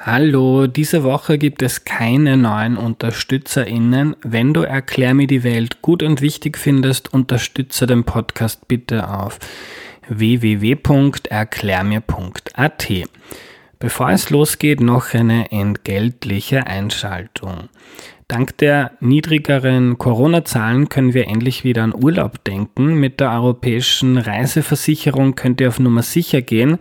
Hallo, diese Woche gibt es keine neuen UnterstützerInnen. Wenn du Erklär mir die Welt gut und wichtig findest, unterstütze den Podcast bitte auf www.erklärmir.at. Bevor es losgeht, noch eine entgeltliche Einschaltung. Dank der niedrigeren Corona-Zahlen können wir endlich wieder an Urlaub denken. Mit der europäischen Reiseversicherung könnt ihr auf Nummer sicher gehen.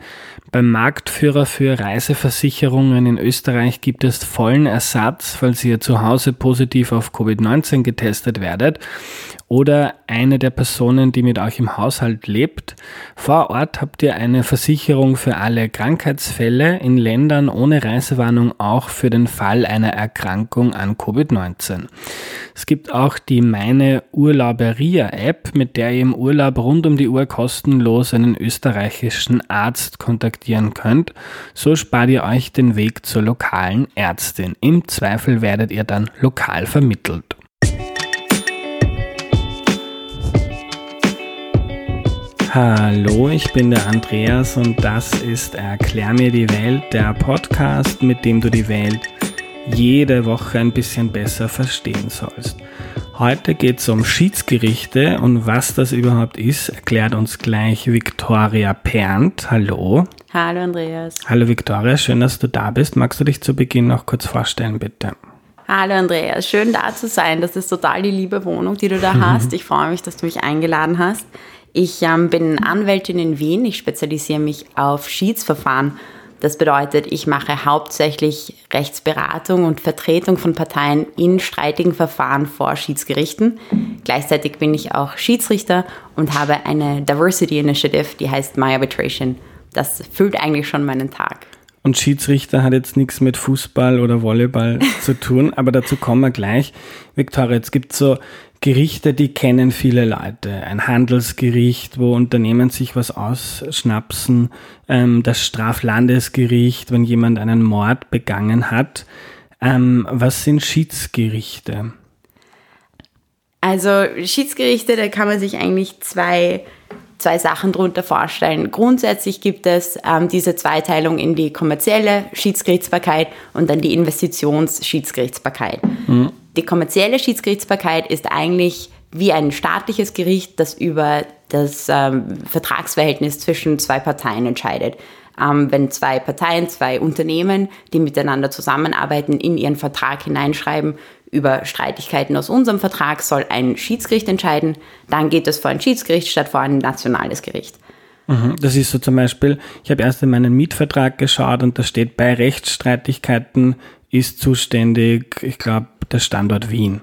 Beim Marktführer für Reiseversicherungen in Österreich gibt es vollen Ersatz, falls ihr zu Hause positiv auf Covid-19 getestet werdet oder eine der Personen, die mit euch im Haushalt lebt. Vor Ort habt ihr eine Versicherung für alle Krankheitsfälle, in Ländern ohne Reisewarnung auch für den Fall einer Erkrankung an Covid-19. Es gibt auch die Meine Urlauberia App, mit der ihr im Urlaub rund um die Uhr kostenlos einen österreichischen Arzt kontaktieren könnt. So spart ihr euch den Weg zur lokalen Ärztin. Im Zweifel werdet ihr dann lokal vermittelt. Hallo, ich bin der Andreas und das ist Erklär mir die Welt, der Podcast, mit dem du die Welt jede Woche ein bisschen besser verstehen sollst. Heute geht es um Schiedsgerichte und was das überhaupt ist, erklärt uns gleich Viktoria Pernt. Hallo. Hallo Andreas. Hallo Viktoria, schön, dass du da bist. Magst du dich zu Beginn noch kurz vorstellen, bitte? Hallo Andreas, schön da zu sein. Das ist total die liebe Wohnung, die du da hast. Ich freue mich, dass du mich eingeladen hast. Ich ähm, bin Anwältin in Wien. Ich spezialisiere mich auf Schiedsverfahren. Das bedeutet, ich mache hauptsächlich Rechtsberatung und Vertretung von Parteien in streitigen Verfahren vor Schiedsgerichten. Gleichzeitig bin ich auch Schiedsrichter und habe eine Diversity Initiative, die heißt My Arbitration. Das füllt eigentlich schon meinen Tag. Und Schiedsrichter hat jetzt nichts mit Fußball oder Volleyball zu tun, aber dazu kommen wir gleich. Viktoria, jetzt gibt so Gerichte, die kennen viele Leute. Ein Handelsgericht, wo Unternehmen sich was ausschnapsen. Ähm, das Straflandesgericht, wenn jemand einen Mord begangen hat. Ähm, was sind Schiedsgerichte? Also Schiedsgerichte, da kann man sich eigentlich zwei, zwei Sachen drunter vorstellen. Grundsätzlich gibt es ähm, diese Zweiteilung in die kommerzielle Schiedsgerichtsbarkeit und dann die Investitionsschiedsgerichtsbarkeit. Mhm. Die kommerzielle Schiedsgerichtsbarkeit ist eigentlich wie ein staatliches Gericht, das über das ähm, Vertragsverhältnis zwischen zwei Parteien entscheidet. Ähm, wenn zwei Parteien, zwei Unternehmen, die miteinander zusammenarbeiten, in ihren Vertrag hineinschreiben, über Streitigkeiten aus unserem Vertrag soll ein Schiedsgericht entscheiden, dann geht es vor ein Schiedsgericht statt vor ein nationales Gericht. Mhm. Das ist so zum Beispiel, ich habe erst in meinen Mietvertrag geschaut und da steht, bei Rechtsstreitigkeiten ist zuständig, ich glaube, der Standort Wien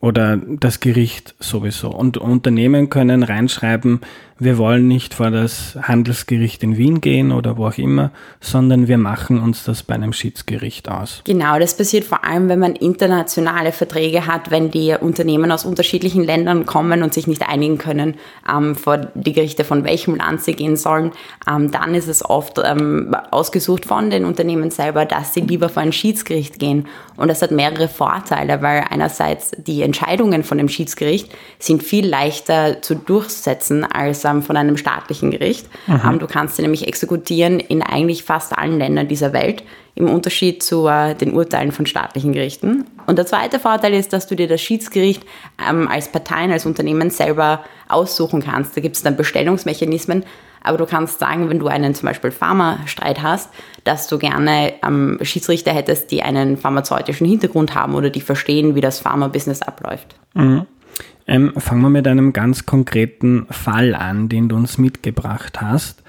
oder das Gericht sowieso. Und Unternehmen können reinschreiben, wir wollen nicht vor das Handelsgericht in Wien gehen oder wo auch immer, sondern wir machen uns das bei einem Schiedsgericht aus. Genau, das passiert vor allem, wenn man internationale Verträge hat, wenn die Unternehmen aus unterschiedlichen Ländern kommen und sich nicht einigen können, ähm, vor die Gerichte von welchem Land sie gehen sollen. Ähm, dann ist es oft ähm, ausgesucht von den Unternehmen selber, dass sie lieber vor ein Schiedsgericht gehen. Und das hat mehrere Vorteile, weil einerseits die Entscheidungen von dem Schiedsgericht sind viel leichter zu durchsetzen als ähm, von einem staatlichen Gericht. Ähm, du kannst sie nämlich exekutieren in eigentlich fast allen Ländern dieser Welt, im Unterschied zu äh, den Urteilen von staatlichen Gerichten. Und der zweite Vorteil ist, dass du dir das Schiedsgericht ähm, als Parteien, als Unternehmen selber aussuchen kannst. Da gibt es dann Bestellungsmechanismen, aber du kannst sagen, wenn du einen zum Beispiel Pharmastreit hast, dass du gerne ähm, Schiedsrichter hättest, die einen pharmazeutischen Hintergrund haben oder die verstehen, wie das Pharma-Business abläuft. Mhm. Ähm, fangen wir mit einem ganz konkreten Fall an, den du uns mitgebracht hast.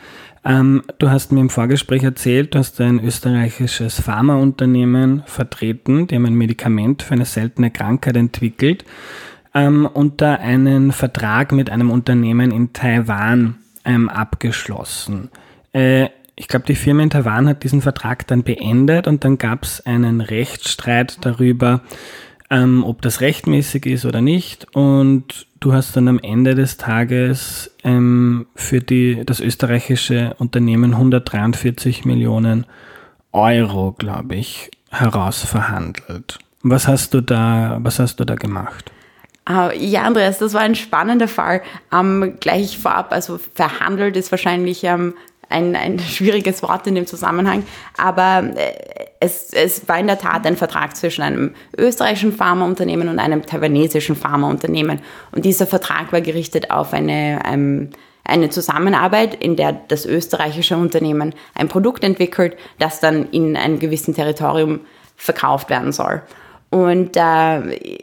Ähm, du hast mir im Vorgespräch erzählt, du hast ein österreichisches Pharmaunternehmen vertreten, die haben ein Medikament für eine seltene Krankheit entwickelt ähm, da einen Vertrag mit einem Unternehmen in Taiwan ähm, abgeschlossen. Äh, ich glaube, die Firma in Taiwan hat diesen Vertrag dann beendet und dann gab es einen Rechtsstreit darüber, ähm, ob das rechtmäßig ist oder nicht. Und du hast dann am Ende des Tages ähm, für die, das österreichische Unternehmen 143 Millionen Euro, glaube ich, herausverhandelt. Was hast du da, was hast du da gemacht? Uh, ja, Andreas, das war ein spannender Fall. Um, gleich vorab, also verhandelt ist wahrscheinlich um, ein, ein schwieriges Wort in dem Zusammenhang, aber äh, es, es war in der Tat ein Vertrag zwischen einem österreichischen Pharmaunternehmen und einem taiwanesischen Pharmaunternehmen. Und dieser Vertrag war gerichtet auf eine, ähm, eine Zusammenarbeit, in der das österreichische Unternehmen ein Produkt entwickelt, das dann in einem gewissen Territorium verkauft werden soll. Und äh,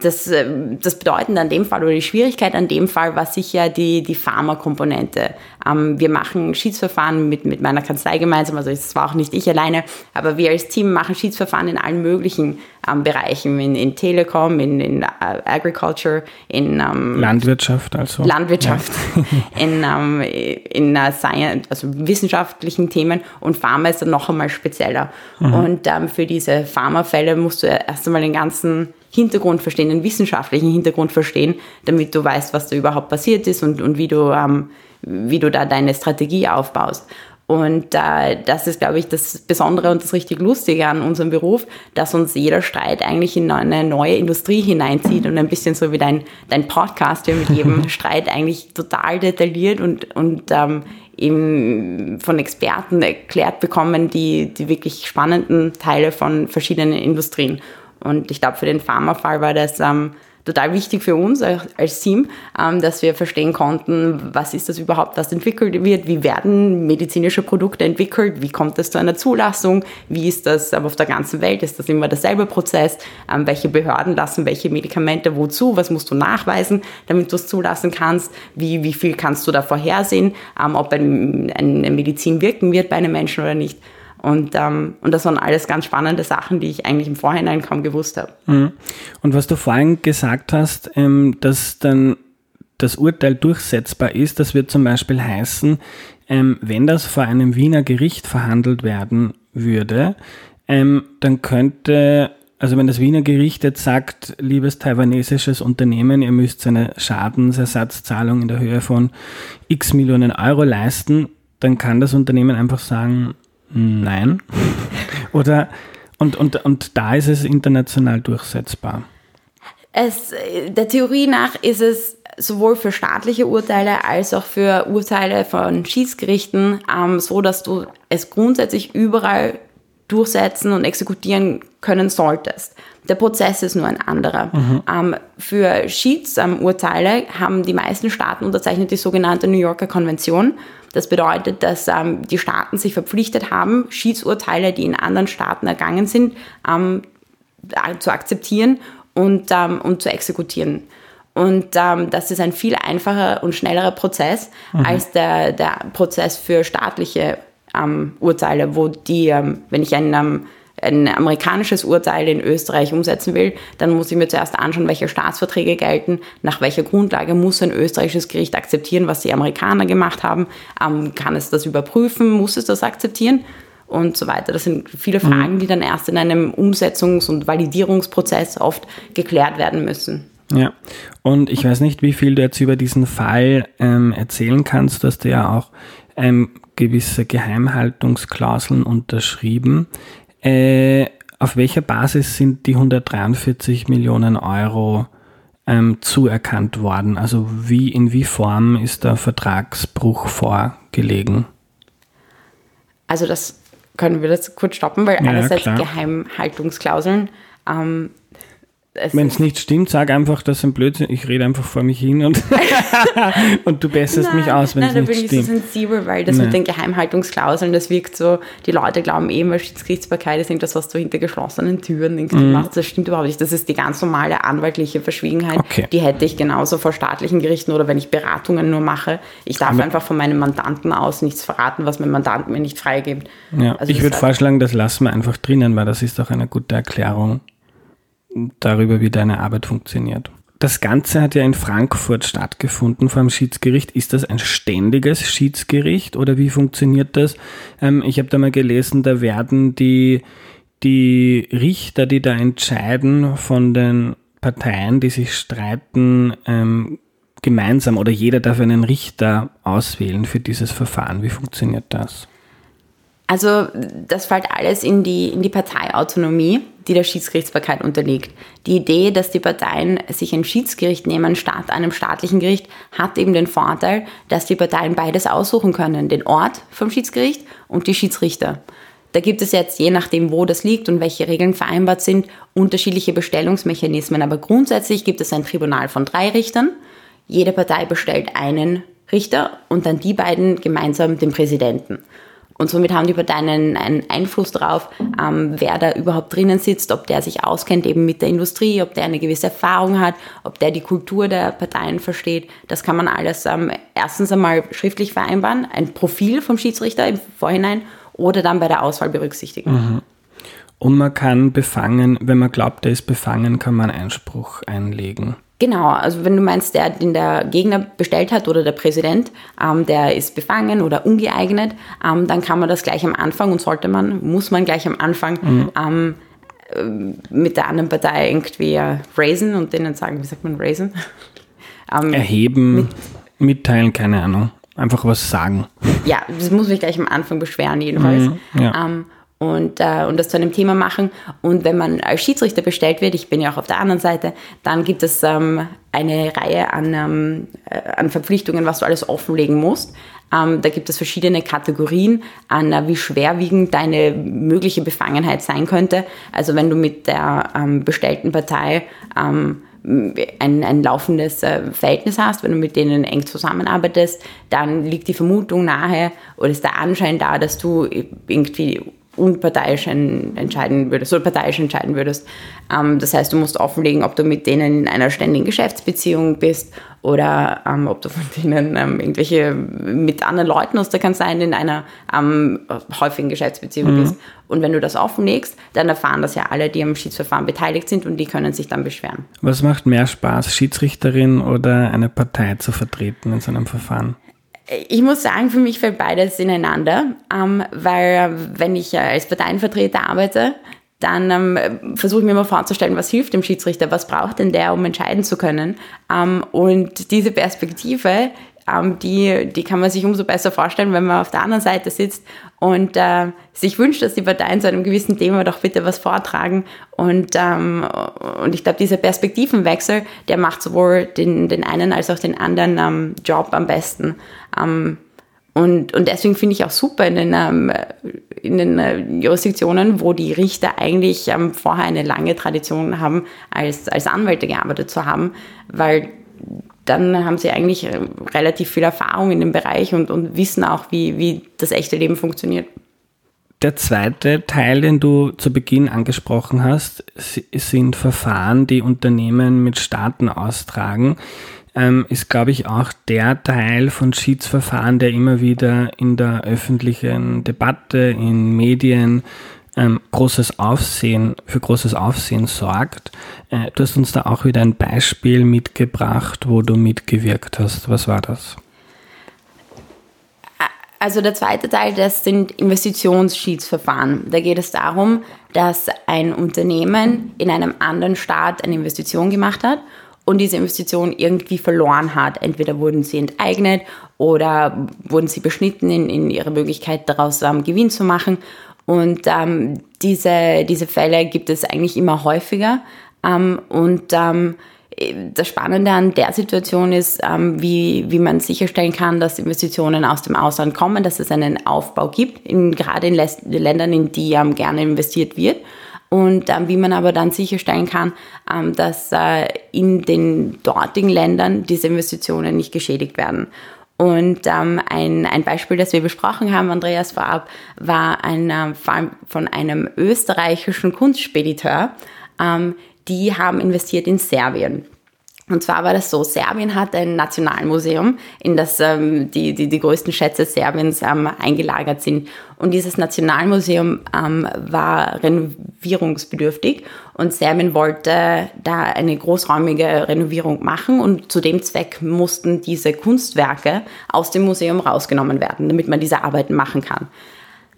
das, ähm, das Bedeutende an dem Fall oder die Schwierigkeit an dem Fall war sicher die, die Pharmakomponente. Ähm, wir machen Schiedsverfahren mit, mit meiner Kanzlei gemeinsam, also es war auch nicht ich alleine, aber wir als Team machen Schiedsverfahren in allen möglichen ähm, Bereichen, in, in Telekom, in, in uh, Agriculture, in ähm, Landwirtschaft also. Landwirtschaft, ja. in, ähm, in uh, Science, also wissenschaftlichen Themen und Pharma ist dann noch einmal spezieller. Mhm. Und ähm, für diese Pharmafälle musst du erst einmal den ganzen Hintergrund verstehen, den wissenschaftlichen Hintergrund verstehen, damit du weißt, was da überhaupt passiert ist und, und wie, du, ähm, wie du da deine Strategie aufbaust. Und äh, das ist, glaube ich, das Besondere und das richtig Lustige an unserem Beruf, dass uns jeder Streit eigentlich in eine neue Industrie hineinzieht und ein bisschen so wie dein, dein Podcast, der mit jedem Streit eigentlich total detailliert und, und ähm, eben von Experten erklärt bekommen, die, die wirklich spannenden Teile von verschiedenen Industrien. Und ich glaube, für den Pharmafall war das ähm, total wichtig für uns als Team, ähm, dass wir verstehen konnten, was ist das überhaupt, was entwickelt wird, wie werden medizinische Produkte entwickelt, wie kommt es zu einer Zulassung, wie ist das aber auf der ganzen Welt, ist das immer derselbe Prozess, ähm, welche Behörden lassen welche Medikamente wozu, was musst du nachweisen, damit du es zulassen kannst, wie, wie viel kannst du da vorhersehen, ähm, ob ein, eine Medizin wirken wird bei einem Menschen oder nicht. Und, ähm, und das waren alles ganz spannende Sachen, die ich eigentlich im Vorhinein kaum gewusst habe. Mhm. Und was du vorhin gesagt hast, ähm, dass dann das Urteil durchsetzbar ist, das wird zum Beispiel heißen, ähm, wenn das vor einem Wiener Gericht verhandelt werden würde, ähm, dann könnte, also wenn das Wiener Gericht jetzt sagt, liebes taiwanesisches Unternehmen, ihr müsst eine Schadensersatzzahlung in der Höhe von x Millionen Euro leisten, dann kann das Unternehmen einfach sagen, Nein. Oder und, und, und da ist es international durchsetzbar. Es, der Theorie nach ist es sowohl für staatliche Urteile als auch für Urteile von Schiedsgerichten ähm, so, dass du es grundsätzlich überall durchsetzen und exekutieren können solltest. Der Prozess ist nur ein anderer. Mhm. Ähm, für Schiedsurteile haben die meisten Staaten unterzeichnet die sogenannte New Yorker Konvention. Das bedeutet, dass ähm, die Staaten sich verpflichtet haben, Schiedsurteile, die in anderen Staaten ergangen sind, ähm, zu akzeptieren und, ähm, und zu exekutieren. Und ähm, das ist ein viel einfacher und schnellerer Prozess mhm. als der, der Prozess für staatliche ähm, Urteile, wo die, ähm, wenn ich ein ähm, ein amerikanisches Urteil in Österreich umsetzen will, dann muss ich mir zuerst anschauen, welche Staatsverträge gelten, nach welcher Grundlage muss ein österreichisches Gericht akzeptieren, was die Amerikaner gemacht haben, ähm, kann es das überprüfen, muss es das akzeptieren und so weiter. Das sind viele Fragen, mhm. die dann erst in einem Umsetzungs- und Validierungsprozess oft geklärt werden müssen. Ja, und ich weiß nicht, wie viel du jetzt über diesen Fall ähm, erzählen kannst. Du hast ja auch ähm, gewisse Geheimhaltungsklauseln unterschrieben. Äh, auf welcher Basis sind die 143 Millionen Euro ähm, zuerkannt worden? Also wie, in wie Form ist der Vertragsbruch vorgelegen? Also das können wir das kurz stoppen, weil ja, einerseits Geheimhaltungsklauseln ähm, wenn es nicht stimmt, sag einfach, das ist ein Blödsinn. Ich rede einfach vor mich hin und, und du besserst mich aus, wenn es nicht stimmt. Nein, da bin ich so sensibel, weil das nein. mit den Geheimhaltungsklauseln, das wirkt so, die Leute glauben eben, weil Schiedsgerichtsbarkeit ist irgendwas, was du hinter geschlossenen Türen irgendwie mhm. machst. Das stimmt überhaupt nicht. Das ist die ganz normale anwaltliche Verschwiegenheit. Okay. Die hätte ich genauso vor staatlichen Gerichten oder wenn ich Beratungen nur mache. Ich darf Aber einfach von meinem Mandanten aus nichts verraten, was mein Mandant mir nicht freigibt. Ja, also ich würde vorschlagen, das lassen wir einfach drinnen, weil das ist auch eine gute Erklärung darüber, wie deine Arbeit funktioniert. Das Ganze hat ja in Frankfurt stattgefunden vor dem Schiedsgericht. Ist das ein ständiges Schiedsgericht oder wie funktioniert das? Ähm, ich habe da mal gelesen, da werden die, die Richter, die da entscheiden von den Parteien, die sich streiten, ähm, gemeinsam oder jeder darf einen Richter auswählen für dieses Verfahren. Wie funktioniert das? Also das fällt alles in die, in die Parteiautonomie die der Schiedsgerichtsbarkeit unterliegt. Die Idee, dass die Parteien sich ein Schiedsgericht nehmen statt einem staatlichen Gericht, hat eben den Vorteil, dass die Parteien beides aussuchen können, den Ort vom Schiedsgericht und die Schiedsrichter. Da gibt es jetzt, je nachdem, wo das liegt und welche Regeln vereinbart sind, unterschiedliche Bestellungsmechanismen. Aber grundsätzlich gibt es ein Tribunal von drei Richtern. Jede Partei bestellt einen Richter und dann die beiden gemeinsam den Präsidenten. Und somit haben die Parteien einen, einen Einfluss darauf, ähm, wer da überhaupt drinnen sitzt, ob der sich auskennt eben mit der Industrie, ob der eine gewisse Erfahrung hat, ob der die Kultur der Parteien versteht. Das kann man alles ähm, erstens einmal schriftlich vereinbaren, ein Profil vom Schiedsrichter im Vorhinein oder dann bei der Auswahl berücksichtigen. Mhm. Und man kann befangen, wenn man glaubt, er ist befangen, kann man Einspruch einlegen. Genau, also wenn du meinst, der, den der Gegner bestellt hat oder der Präsident, ähm, der ist befangen oder ungeeignet, ähm, dann kann man das gleich am Anfang und sollte man, muss man gleich am Anfang mhm. ähm, äh, mit der anderen Partei irgendwie äh, raisen und denen sagen, wie sagt man raisen? Ähm, Erheben, mit, mitteilen, keine Ahnung. Einfach was sagen. Ja, das muss mich gleich am Anfang beschweren, jedenfalls. Mhm, ja. Und, äh, und das zu einem Thema machen. Und wenn man als Schiedsrichter bestellt wird, ich bin ja auch auf der anderen Seite, dann gibt es ähm, eine Reihe an, ähm, äh, an Verpflichtungen, was du alles offenlegen musst. Ähm, da gibt es verschiedene Kategorien an, äh, wie schwerwiegend deine mögliche Befangenheit sein könnte. Also wenn du mit der ähm, bestellten Partei ähm, ein, ein laufendes äh, Verhältnis hast, wenn du mit denen eng zusammenarbeitest, dann liegt die Vermutung nahe oder ist der Anschein da, dass du irgendwie unparteiisch entscheiden würdest oder parteiisch entscheiden würdest. Ähm, das heißt, du musst offenlegen, ob du mit denen in einer ständigen Geschäftsbeziehung bist oder ähm, ob du von denen ähm, irgendwelche mit anderen Leuten aus der Kanzlei in einer ähm, häufigen Geschäftsbeziehung mhm. bist. Und wenn du das offenlegst, dann erfahren das ja alle, die am Schiedsverfahren beteiligt sind und die können sich dann beschweren. Was macht mehr Spaß, Schiedsrichterin oder eine Partei zu vertreten in so einem Verfahren? Ich muss sagen, für mich fällt beides ineinander, ähm, weil wenn ich als Parteienvertreter arbeite, dann ähm, versuche ich mir mal vorzustellen, was hilft dem Schiedsrichter, was braucht denn der, um entscheiden zu können. Ähm, und diese Perspektive, die, die kann man sich umso besser vorstellen, wenn man auf der anderen Seite sitzt und äh, sich wünscht, dass die Parteien zu einem gewissen Thema doch bitte was vortragen. Und, ähm, und ich glaube, dieser Perspektivenwechsel, der macht sowohl den, den einen als auch den anderen ähm, Job am besten. Ähm, und, und deswegen finde ich auch super in den, ähm, in den äh, Jurisdiktionen, wo die Richter eigentlich ähm, vorher eine lange Tradition haben, als, als Anwälte gearbeitet zu haben, weil dann haben sie eigentlich äh, relativ viel Erfahrung in dem Bereich und, und wissen auch, wie, wie das echte Leben funktioniert. Der zweite Teil, den du zu Beginn angesprochen hast, sind Verfahren, die Unternehmen mit Staaten austragen ähm, ist, glaube ich, auch der Teil von Schiedsverfahren, der immer wieder in der öffentlichen Debatte, in Medien ähm, großes Aufsehen, für großes Aufsehen sorgt. Äh, du hast uns da auch wieder ein Beispiel mitgebracht, wo du mitgewirkt hast. Was war das? Also der zweite Teil, das sind Investitionsschiedsverfahren. Da geht es darum, dass ein Unternehmen in einem anderen Staat eine Investition gemacht hat und diese Investition irgendwie verloren hat. Entweder wurden sie enteignet oder wurden sie beschnitten in, in ihre Möglichkeit, daraus ähm, Gewinn zu machen. Und ähm, diese, diese Fälle gibt es eigentlich immer häufiger. Ähm, und ähm, das Spannende an der Situation ist, ähm, wie, wie man sicherstellen kann, dass Investitionen aus dem Ausland kommen, dass es einen Aufbau gibt, in, gerade in Ländern, in die ähm, gerne investiert wird und ähm, wie man aber dann sicherstellen kann, ähm, dass äh, in den dortigen Ländern diese Investitionen nicht geschädigt werden. Und ähm, ein, ein Beispiel, das wir besprochen haben, Andreas vorab, war ein äh, von einem österreichischen Kunstspediteur. Ähm, die haben investiert in Serbien. Und zwar war das so, Serbien hat ein Nationalmuseum, in das ähm, die, die, die größten Schätze Serbiens ähm, eingelagert sind. Und dieses Nationalmuseum ähm, war renovierungsbedürftig und Serbien wollte da eine großräumige Renovierung machen und zu dem Zweck mussten diese Kunstwerke aus dem Museum rausgenommen werden, damit man diese Arbeiten machen kann.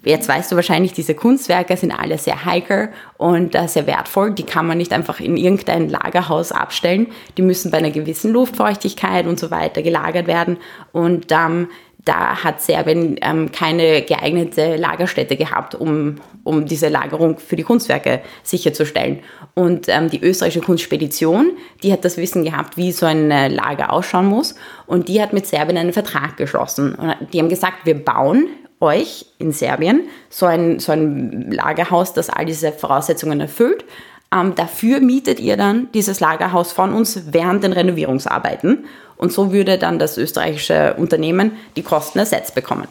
Jetzt weißt du wahrscheinlich, diese Kunstwerke sind alle sehr heikel und äh, sehr wertvoll. Die kann man nicht einfach in irgendein Lagerhaus abstellen. Die müssen bei einer gewissen Luftfeuchtigkeit und so weiter gelagert werden. Und ähm, da hat Serbien ähm, keine geeignete Lagerstätte gehabt, um, um diese Lagerung für die Kunstwerke sicherzustellen. Und ähm, die österreichische Kunstspedition, die hat das Wissen gehabt, wie so ein äh, Lager ausschauen muss. Und die hat mit Serbien einen Vertrag geschlossen. Und die haben gesagt, wir bauen euch in Serbien so ein, so ein Lagerhaus, das all diese Voraussetzungen erfüllt. Ähm, dafür mietet ihr dann dieses Lagerhaus von uns während den Renovierungsarbeiten. Und so würde dann das österreichische Unternehmen die Kosten ersetzt bekommen.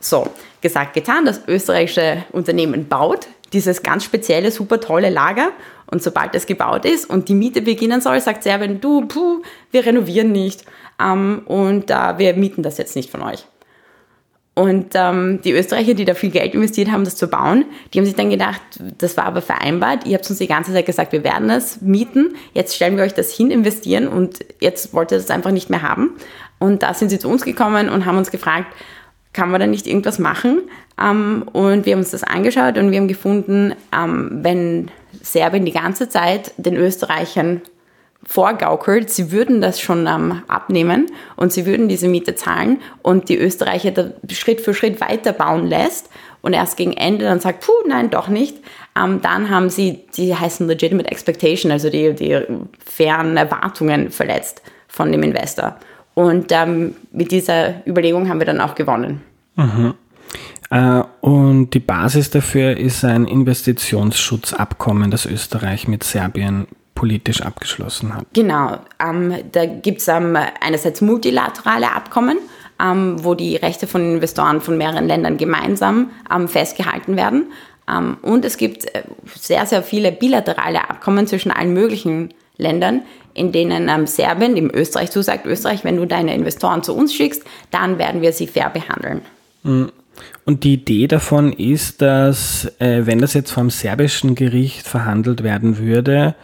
So, gesagt, getan, das österreichische Unternehmen baut dieses ganz spezielle, super tolle Lager. Und sobald es gebaut ist und die Miete beginnen soll, sagt Serbien, du, puh, wir renovieren nicht ähm, und äh, wir mieten das jetzt nicht von euch. Und ähm, die Österreicher, die da viel Geld investiert haben, das zu bauen, die haben sich dann gedacht, das war aber vereinbart, ihr habt uns die ganze Zeit gesagt, wir werden es mieten, jetzt stellen wir euch das hin, investieren und jetzt wollt ihr das einfach nicht mehr haben. Und da sind sie zu uns gekommen und haben uns gefragt, kann man da nicht irgendwas machen? Ähm, und wir haben uns das angeschaut und wir haben gefunden, ähm, wenn Serbien die ganze Zeit den Österreichern vorgaukelt, sie würden das schon ähm, abnehmen und sie würden diese Miete zahlen und die Österreicher da Schritt für Schritt weiterbauen lässt und erst gegen Ende dann sagt, puh, nein, doch nicht, ähm, dann haben sie, die heißen Legitimate Expectation, also die, die fairen Erwartungen verletzt von dem Investor. Und ähm, mit dieser Überlegung haben wir dann auch gewonnen. Mhm. Äh, und die Basis dafür ist ein Investitionsschutzabkommen, das Österreich mit Serbien politisch abgeschlossen hat. Genau, ähm, da gibt es ähm, einerseits multilaterale Abkommen, ähm, wo die Rechte von Investoren von mehreren Ländern gemeinsam ähm, festgehalten werden. Ähm, und es gibt äh, sehr, sehr viele bilaterale Abkommen zwischen allen möglichen Ländern, in denen ähm, Serbien, dem Österreich zusagt, Österreich, wenn du deine Investoren zu uns schickst, dann werden wir sie fair behandeln. Mhm. Und die Idee davon ist, dass äh, wenn das jetzt vom serbischen Gericht verhandelt werden würde,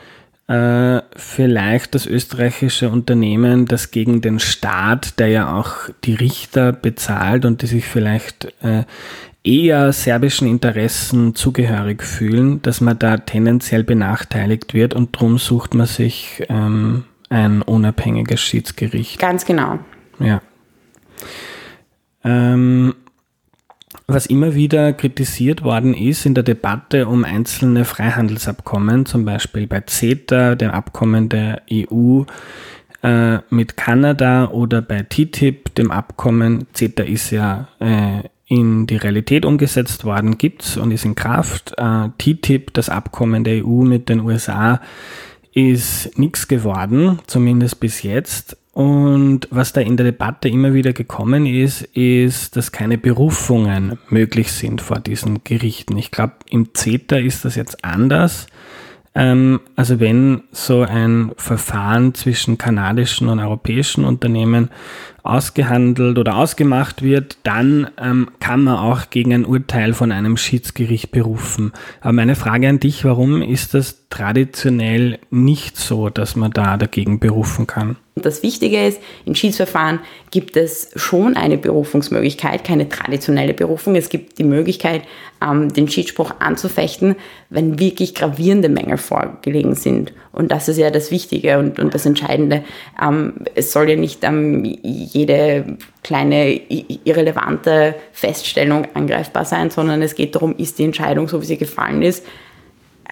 äh, vielleicht das österreichische Unternehmen, das gegen den Staat, der ja auch die Richter bezahlt und die sich vielleicht äh, eher serbischen Interessen zugehörig fühlen, dass man da tendenziell benachteiligt wird und darum sucht man sich ähm, ein unabhängiges Schiedsgericht. Ganz genau. Ja. Ähm, was immer wieder kritisiert worden ist in der Debatte um einzelne Freihandelsabkommen, zum Beispiel bei CETA, dem Abkommen der EU äh, mit Kanada oder bei TTIP, dem Abkommen, CETA ist ja äh, in die Realität umgesetzt worden, gibt's und ist in Kraft. Äh, TTIP, das Abkommen der EU mit den USA, ist nichts geworden, zumindest bis jetzt. Und was da in der Debatte immer wieder gekommen ist, ist, dass keine Berufungen möglich sind vor diesen Gerichten. Ich glaube, im CETA ist das jetzt anders. Ähm, also wenn so ein Verfahren zwischen kanadischen und europäischen Unternehmen ausgehandelt oder ausgemacht wird, dann ähm, kann man auch gegen ein Urteil von einem Schiedsgericht berufen. Aber meine Frage an dich, warum ist das traditionell nicht so, dass man da dagegen berufen kann? Das Wichtige ist, in Schiedsverfahren gibt es schon eine Berufungsmöglichkeit, keine traditionelle Berufung. Es gibt die Möglichkeit, ähm, den Schiedsspruch anzufechten, wenn wirklich gravierende Mängel vorgelegen sind. Und das ist ja das Wichtige und, und das Entscheidende. Ähm, es soll ja nicht ähm, jede kleine irrelevante Feststellung angreifbar sein, sondern es geht darum, ist die Entscheidung, so wie sie gefallen ist,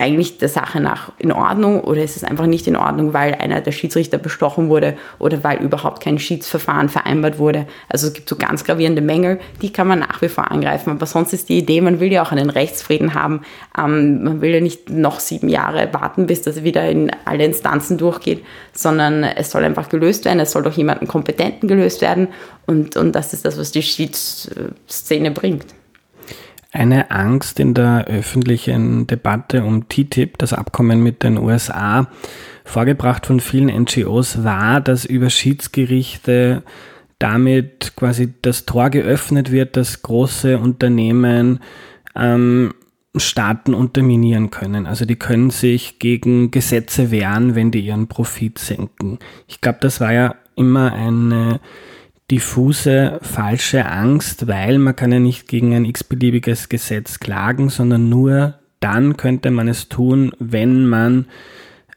eigentlich der Sache nach in Ordnung oder ist es einfach nicht in Ordnung, weil einer der Schiedsrichter bestochen wurde oder weil überhaupt kein Schiedsverfahren vereinbart wurde. Also es gibt so ganz gravierende Mängel, die kann man nach wie vor angreifen. Aber sonst ist die Idee, man will ja auch einen Rechtsfrieden haben. Ähm, man will ja nicht noch sieben Jahre warten, bis das wieder in alle Instanzen durchgeht, sondern es soll einfach gelöst werden. Es soll durch jemanden Kompetenten gelöst werden. Und, und das ist das, was die Schiedsszene bringt. Eine Angst in der öffentlichen Debatte um TTIP, das Abkommen mit den USA, vorgebracht von vielen NGOs, war, dass über Schiedsgerichte damit quasi das Tor geöffnet wird, dass große Unternehmen ähm, Staaten unterminieren können. Also die können sich gegen Gesetze wehren, wenn die ihren Profit senken. Ich glaube, das war ja immer eine diffuse, falsche Angst, weil man kann ja nicht gegen ein x-beliebiges Gesetz klagen, sondern nur dann könnte man es tun, wenn man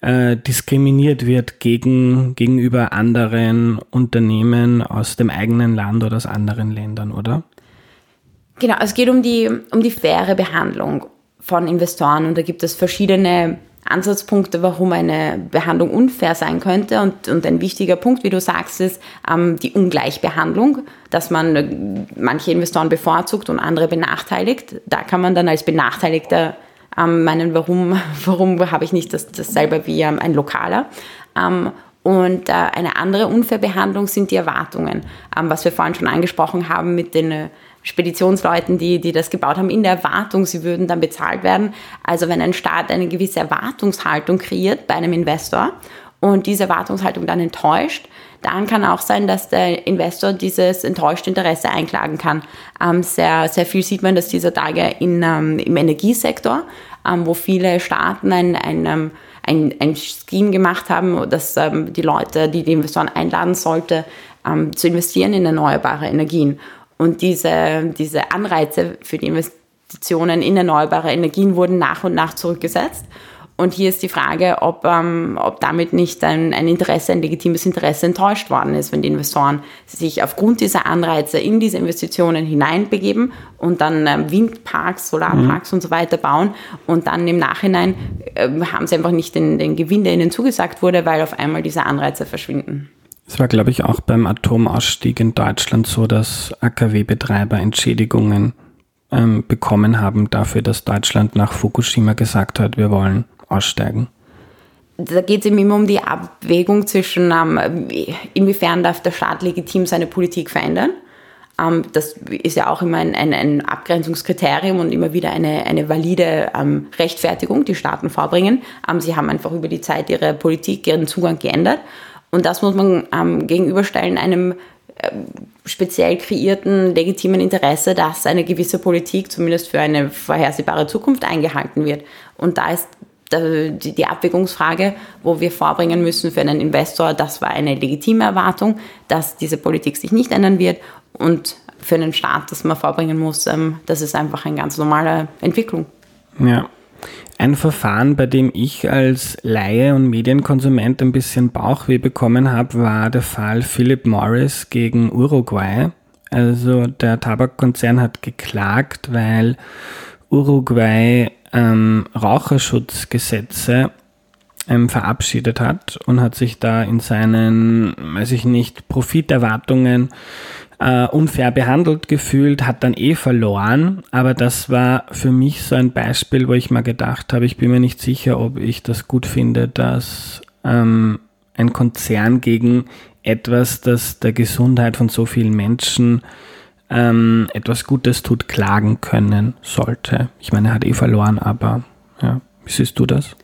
äh, diskriminiert wird gegen, gegenüber anderen Unternehmen aus dem eigenen Land oder aus anderen Ländern, oder? Genau, es geht um die, um die faire Behandlung von Investoren und da gibt es verschiedene Ansatzpunkte, warum eine Behandlung unfair sein könnte. Und, und ein wichtiger Punkt, wie du sagst, ist ähm, die Ungleichbehandlung, dass man äh, manche Investoren bevorzugt und andere benachteiligt. Da kann man dann als Benachteiligter ähm, meinen, warum, warum habe ich nicht das, dasselbe wie ähm, ein Lokaler. Ähm, und äh, eine andere Unfairbehandlung sind die Erwartungen, ähm, was wir vorhin schon angesprochen haben mit den äh, Speditionsleuten, die, die das gebaut haben, in der Erwartung, sie würden dann bezahlt werden. Also wenn ein Staat eine gewisse Erwartungshaltung kreiert bei einem Investor und diese Erwartungshaltung dann enttäuscht, dann kann auch sein, dass der Investor dieses enttäuschte Interesse einklagen kann. Ähm, sehr, sehr viel sieht man dass dieser Tage in, ähm, im Energiesektor, ähm, wo viele Staaten ein, ein, ähm, ein, ein Scheme gemacht haben, dass ähm, die Leute, die die Investoren einladen sollte, ähm, zu investieren in erneuerbare Energien. Und diese, diese Anreize für die Investitionen in erneuerbare Energien wurden nach und nach zurückgesetzt. Und hier ist die Frage, ob, ähm, ob damit nicht ein, ein Interesse, ein legitimes Interesse enttäuscht worden ist, wenn die Investoren sich aufgrund dieser Anreize in diese Investitionen hineinbegeben und dann ähm, Windparks, Solarparks mhm. und so weiter bauen und dann im Nachhinein äh, haben sie einfach nicht den, den Gewinn, der ihnen zugesagt wurde, weil auf einmal diese Anreize verschwinden. Es war, glaube ich, auch beim Atomausstieg in Deutschland so, dass AKW-Betreiber Entschädigungen ähm, bekommen haben dafür, dass Deutschland nach Fukushima gesagt hat, wir wollen aussteigen. Da geht es eben immer um die Abwägung zwischen, ähm, inwiefern darf der Staat legitim seine Politik verändern. Ähm, das ist ja auch immer ein, ein, ein, Abgrenzungskriterium und immer wieder eine, eine valide ähm, Rechtfertigung, die Staaten vorbringen. Ähm, sie haben einfach über die Zeit ihre Politik, ihren Zugang geändert. Und das muss man ähm, gegenüberstellen einem äh, speziell kreierten legitimen Interesse, dass eine gewisse Politik zumindest für eine vorhersehbare Zukunft eingehalten wird. Und da ist die, Abwägungsfrage, wo wir vorbringen müssen für einen Investor, das war eine legitime Erwartung, dass diese Politik sich nicht ändern wird und für einen Staat, das man vorbringen muss, ähm, das ist einfach eine ganz normale Entwicklung. Ja, ein Verfahren, bei dem ich als Laie und Medienkonsument ein bisschen Bauchweh bekommen habe, war der Fall Philip Morris gegen Uruguay. Also der Tabakkonzern hat geklagt, weil Uruguay ähm, Raucherschutzgesetze ähm, verabschiedet hat und hat sich da in seinen, weiß ich nicht, Profiterwartungen äh, unfair behandelt gefühlt, hat dann eh verloren. Aber das war für mich so ein Beispiel, wo ich mal gedacht habe, ich bin mir nicht sicher, ob ich das gut finde, dass ähm, ein Konzern gegen etwas, das der Gesundheit von so vielen Menschen ähm, etwas Gutes tut, klagen können sollte. Ich meine, er hat eh verloren, aber ja, wie siehst du das?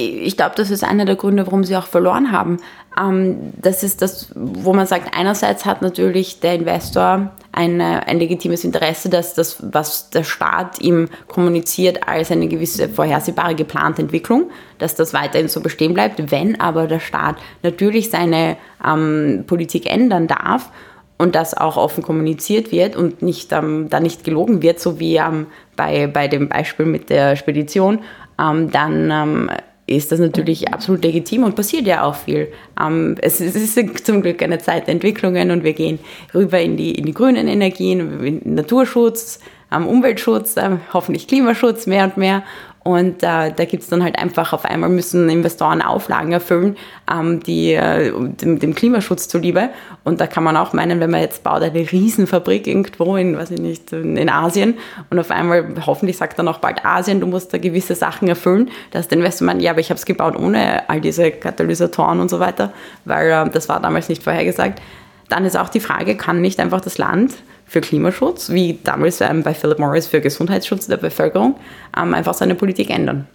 Ich glaube, das ist einer der Gründe, warum sie auch verloren haben. Ähm, das ist das, wo man sagt, einerseits hat natürlich der Investor ein, ein legitimes Interesse, dass das, was der Staat ihm kommuniziert, als eine gewisse vorhersehbare geplante Entwicklung, dass das weiterhin so bestehen bleibt. Wenn aber der Staat natürlich seine ähm, Politik ändern darf und das auch offen kommuniziert wird und nicht, ähm, da nicht gelogen wird, so wie ähm, bei, bei dem Beispiel mit der Spedition, ähm, dann ähm, ist das natürlich absolut legitim und passiert ja auch viel. Ähm, es, ist zum Glück eine Zeit der Entwicklungen und wir gehen rüber in die, in die grünen Energien, in Naturschutz, ähm, Umweltschutz, äh, hoffentlich Klimaschutz mehr und mehr. Und äh, da gibt es dann halt einfach, auf einmal müssen Investoren Auflagen erfüllen, ähm, die äh, dem, dem, Klimaschutz zuliebe. Und da kann man auch meinen, wenn man jetzt baut eine Riesenfabrik irgendwo in, weiß ich nicht, in Asien und auf einmal, hoffentlich sagt dann auch bald Asien, du musst da gewisse Sachen erfüllen, dass der Investor meint, ja, aber ich habe es gebaut ohne all diese Katalysatoren und so weiter, weil äh, das war damals nicht vorhergesagt. Dann ist auch die Frage, kann nicht einfach das Land für Klimaschutz, wie damals ähm, bei Philip Morris für Gesundheitsschutz der Bevölkerung, ähm, einfach seine Politik ändern.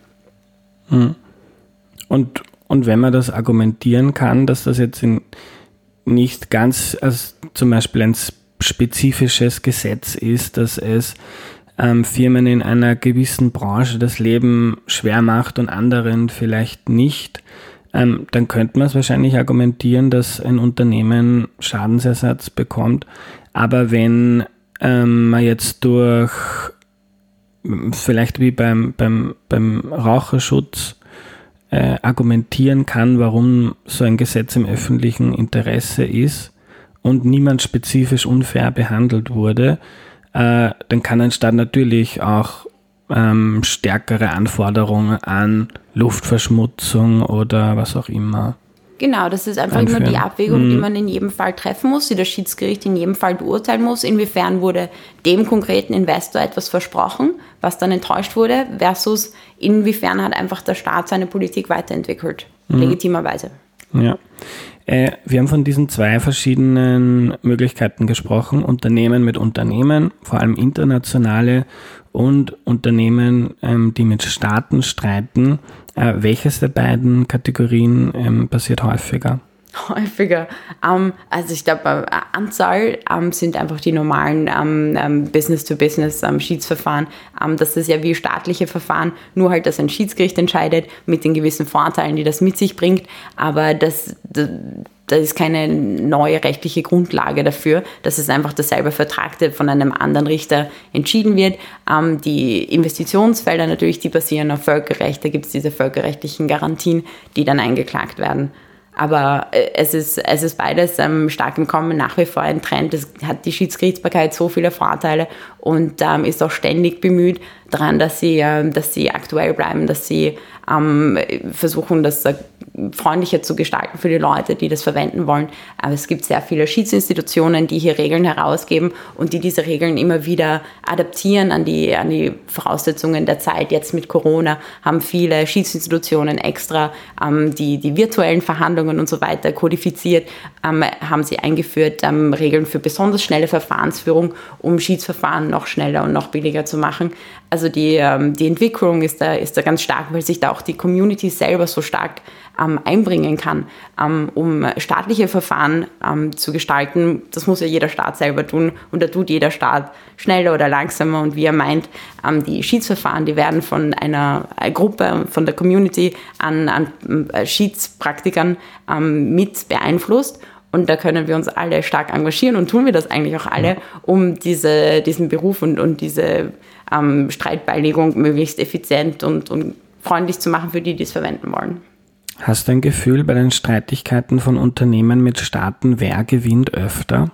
Hm. Und, und wenn man das argumentieren kann, dass das jetzt in nicht ganz als zum Beispiel ein spezifisches Gesetz ist, dass es ähm, Firmen in einer gewissen Branche das Leben schwer macht und anderen vielleicht nicht, ähm, dann könnte man es wahrscheinlich argumentieren, dass ein Unternehmen Schadensersatz bekommt. Aber wenn ähm, man jetzt durch, vielleicht wie beim, beim, beim Raucherschutz, äh, argumentieren kann, warum so ein Gesetz im öffentlichen Interesse ist und niemand spezifisch unfair behandelt wurde, äh, dann kann ein Staat natürlich auch ähm, stärkere Anforderungen an Luftverschmutzung oder was auch immer. Genau, das ist einfach einführen. immer die Abwägung, mhm. die man in jedem Fall treffen muss, die das Schiedsgericht in jedem Fall beurteilen muss. Inwiefern wurde dem konkreten Investor etwas versprochen, was dann enttäuscht wurde, versus inwiefern hat einfach der Staat seine Politik weiterentwickelt, mhm. legitimerweise. Ja. Äh, wir haben von diesen zwei verschiedenen Möglichkeiten gesprochen. Unternehmen mit Unternehmen, vor allem internationale und Unternehmen, ähm, die mit Staaten streiten. Äh, welches der beiden Kategorien ähm, passiert häufiger? häufiger. Um, also ich glaube, äh, Anzahl um, sind einfach die normalen ähm, Business-to-Business-Schiedsverfahren. das ist ja wie staatliche Verfahren, nur halt, dass ein Schiedsgericht entscheidet mit den gewissen Vorteilen, die das mit sich bringt. Aber das, das da ist keine neue rechtliche Grundlage dafür. Das ist einfach derselbe Vertrag, der von einem anderen Richter entschieden wird. Ähm, die Investitionsfelder natürlich, die basieren auf Völkerrecht. Da gibt es diese völkerrechtlichen Garantien, die dann eingeklagt werden. Aber äh, es ist, es ist beides ähm, stark im Kommen, nach wie vor ein Trend. Es hat die Schiedsgerichtsbarkeit so viele Vorteile und ähm, ist auch ständig bemüht daran, dass sie, äh, dass sie aktuell bleiben, dass sie ähm, versuchen, das äh, freundlicher zu gestalten für die Leute, die das verwenden wollen. Aber es gibt sehr viele Schiedsinstitutionen, die hier Regeln herausgeben und die diese Regeln immer wieder adaptieren an die, an die Voraussetzungen der Zeit. Jetzt mit Corona haben viele Schiedsinstitutionen extra ähm, die, die virtuellen Verhandlungen und so weiter kodifiziert, ähm, haben sie eingeführt, ähm, Regeln für besonders schnelle Verfahrensführung, um Schiedsverfahren noch schneller und noch billiger zu machen. Also die, ähm, die Entwicklung ist da, ist da ganz stark, weil sich da auch die Community selber so stark ähm, einbringen kann, ähm, um staatliche Verfahren ähm, zu gestalten. Das muss ja jeder Staat selber tun und da tut jeder Staat schneller oder langsamer und wie er meint, ähm, die Schiedsverfahren, die werden von einer Gruppe, von der Community an, an äh, Schiedspraktikern ähm, mit beeinflusst und da können wir uns alle stark engagieren und tun wir das eigentlich auch alle, um diese, diesen Beruf und, und diese ähm, Streitbeilegung möglichst effizient und, und freundlich zu machen für die, die es verwenden wollen. Hast du ein Gefühl bei den Streitigkeiten von Unternehmen mit Staaten, wer gewinnt öfter?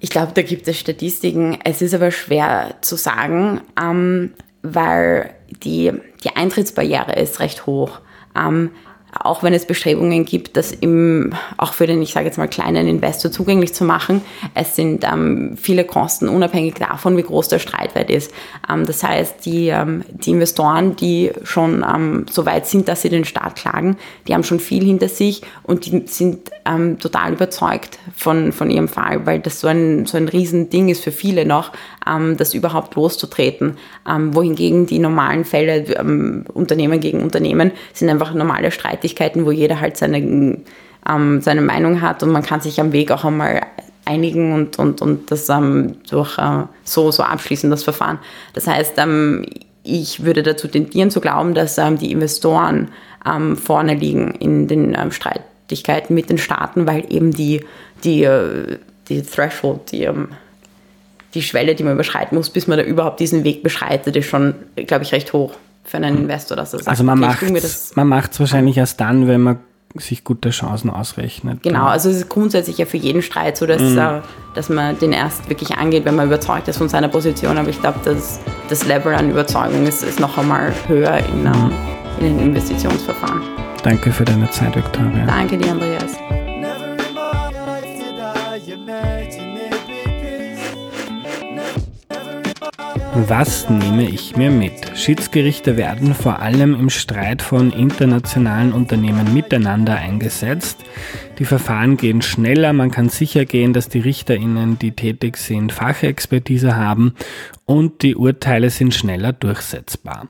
Ich glaube, da gibt es Statistiken. Es ist aber schwer zu sagen, ähm, weil die, die Eintrittsbarriere ist recht hoch. Ähm, auch wenn es Bestrebungen gibt, das im, auch für den, ich sage jetzt mal, kleinen Investor zugänglich zu machen. Es sind ähm, viele Kosten, unabhängig davon, wie groß der Streitwert ist. Ähm, das heißt, die, ähm, die Investoren, die schon ähm, so weit sind, dass sie den Staat klagen, die haben schon viel hinter sich und die sind ähm, total überzeugt von, von ihrem Fall, weil das so ein, so ein Riesending ist für viele noch, ähm, das überhaupt loszutreten. wohingegen die normalen Fälle, Unternehmen gegen Unternehmen, sind einfach normale Streit Streitigkeiten, wo jeder halt seine, ähm, seine Meinung hat und man kann sich am Weg auch einmal einigen und, und, und das ähm, durch äh, so, so abschließen, das Verfahren. Das heißt, ähm, ich würde dazu tendieren zu glauben, dass ähm, die Investoren ähm, vorne liegen in den ähm, Streitigkeiten mit den Staaten, weil eben die, die, äh, die Threshold, die, ähm, die Schwelle, die man überschreiten muss, bis man da überhaupt diesen Weg beschreitet, ist schon, glaube ich, recht hoch für einen Investor, dass er sagt, also man okay, macht es wahrscheinlich erst dann, wenn man sich gute Chancen ausrechnet. Genau, also es ist grundsätzlich ja für jeden Streit so, dass, mhm. uh, dass man den erst wirklich angeht, wenn man überzeugt ist von seiner Position. Aber ich glaube, das, das Level an Überzeugung ist, ist noch einmal höher in, uh, in den Investitionsverfahren. Danke für deine Zeit, Victoria. Danke dir, Andreas. Was nehme ich mir mit? Schiedsgerichte werden vor allem im Streit von internationalen Unternehmen miteinander eingesetzt. Die Verfahren gehen schneller, man kann sicher gehen, dass die RichterInnen, die tätig sind, Fachexpertise haben und die Urteile sind schneller durchsetzbar.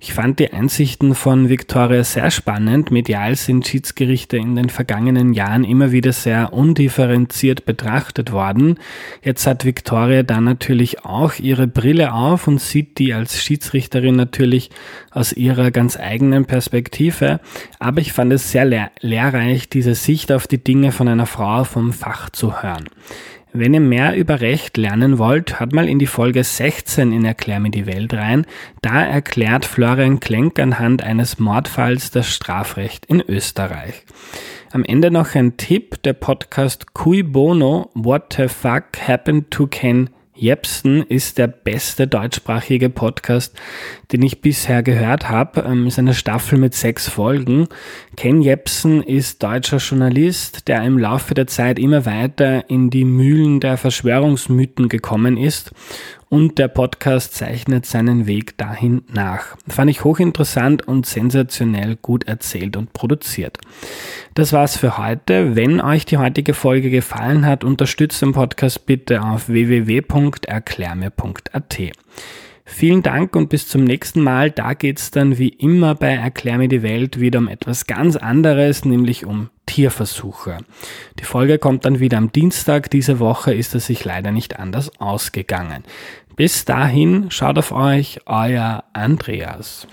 Ich fand die Einsichten von Victoria sehr spannend. Medial sind Schiedsgerichte in den vergangenen Jahren immer wieder sehr undifferenziert betrachtet worden. Jetzt hat Victoria da natürlich auch ihre Brille auf und sieht die als Schiedsrichterin natürlich aus ihrer ganz eigenen Perspektive. Aber ich fand es sehr lehr lehrreich, diese Sicht auf die Dinge von einer Frau vom Fach zu hören. Wenn ihr mehr über Recht lernen wollt, hört mal in die Folge 16 in Erklär mir die Welt rein. Da erklärt Florian Klenk anhand eines Mordfalls das Strafrecht in Österreich. Am Ende noch ein Tipp, der Podcast Cui Bono, What the Fuck Happened to Ken Jepsen ist der beste deutschsprachige Podcast, den ich bisher gehört habe. Ähm, ist eine Staffel mit sechs Folgen. Ken Jepsen ist deutscher Journalist, der im Laufe der Zeit immer weiter in die Mühlen der Verschwörungsmythen gekommen ist und der Podcast zeichnet seinen Weg dahin nach. Fand ich hochinteressant und sensationell gut erzählt und produziert. Das war's für heute. Wenn euch die heutige Folge gefallen hat, unterstützt den Podcast bitte auf www.erklärmir.at. Vielen Dank und bis zum nächsten Mal. Da geht's dann wie immer bei Erklär mir die Welt wieder um etwas ganz anderes, nämlich um Tierversuche. Die Folge kommt dann wieder am Dienstag. Diese Woche ist es sich leider nicht anders ausgegangen. Bis dahin, schaut auf euch, euer Andreas.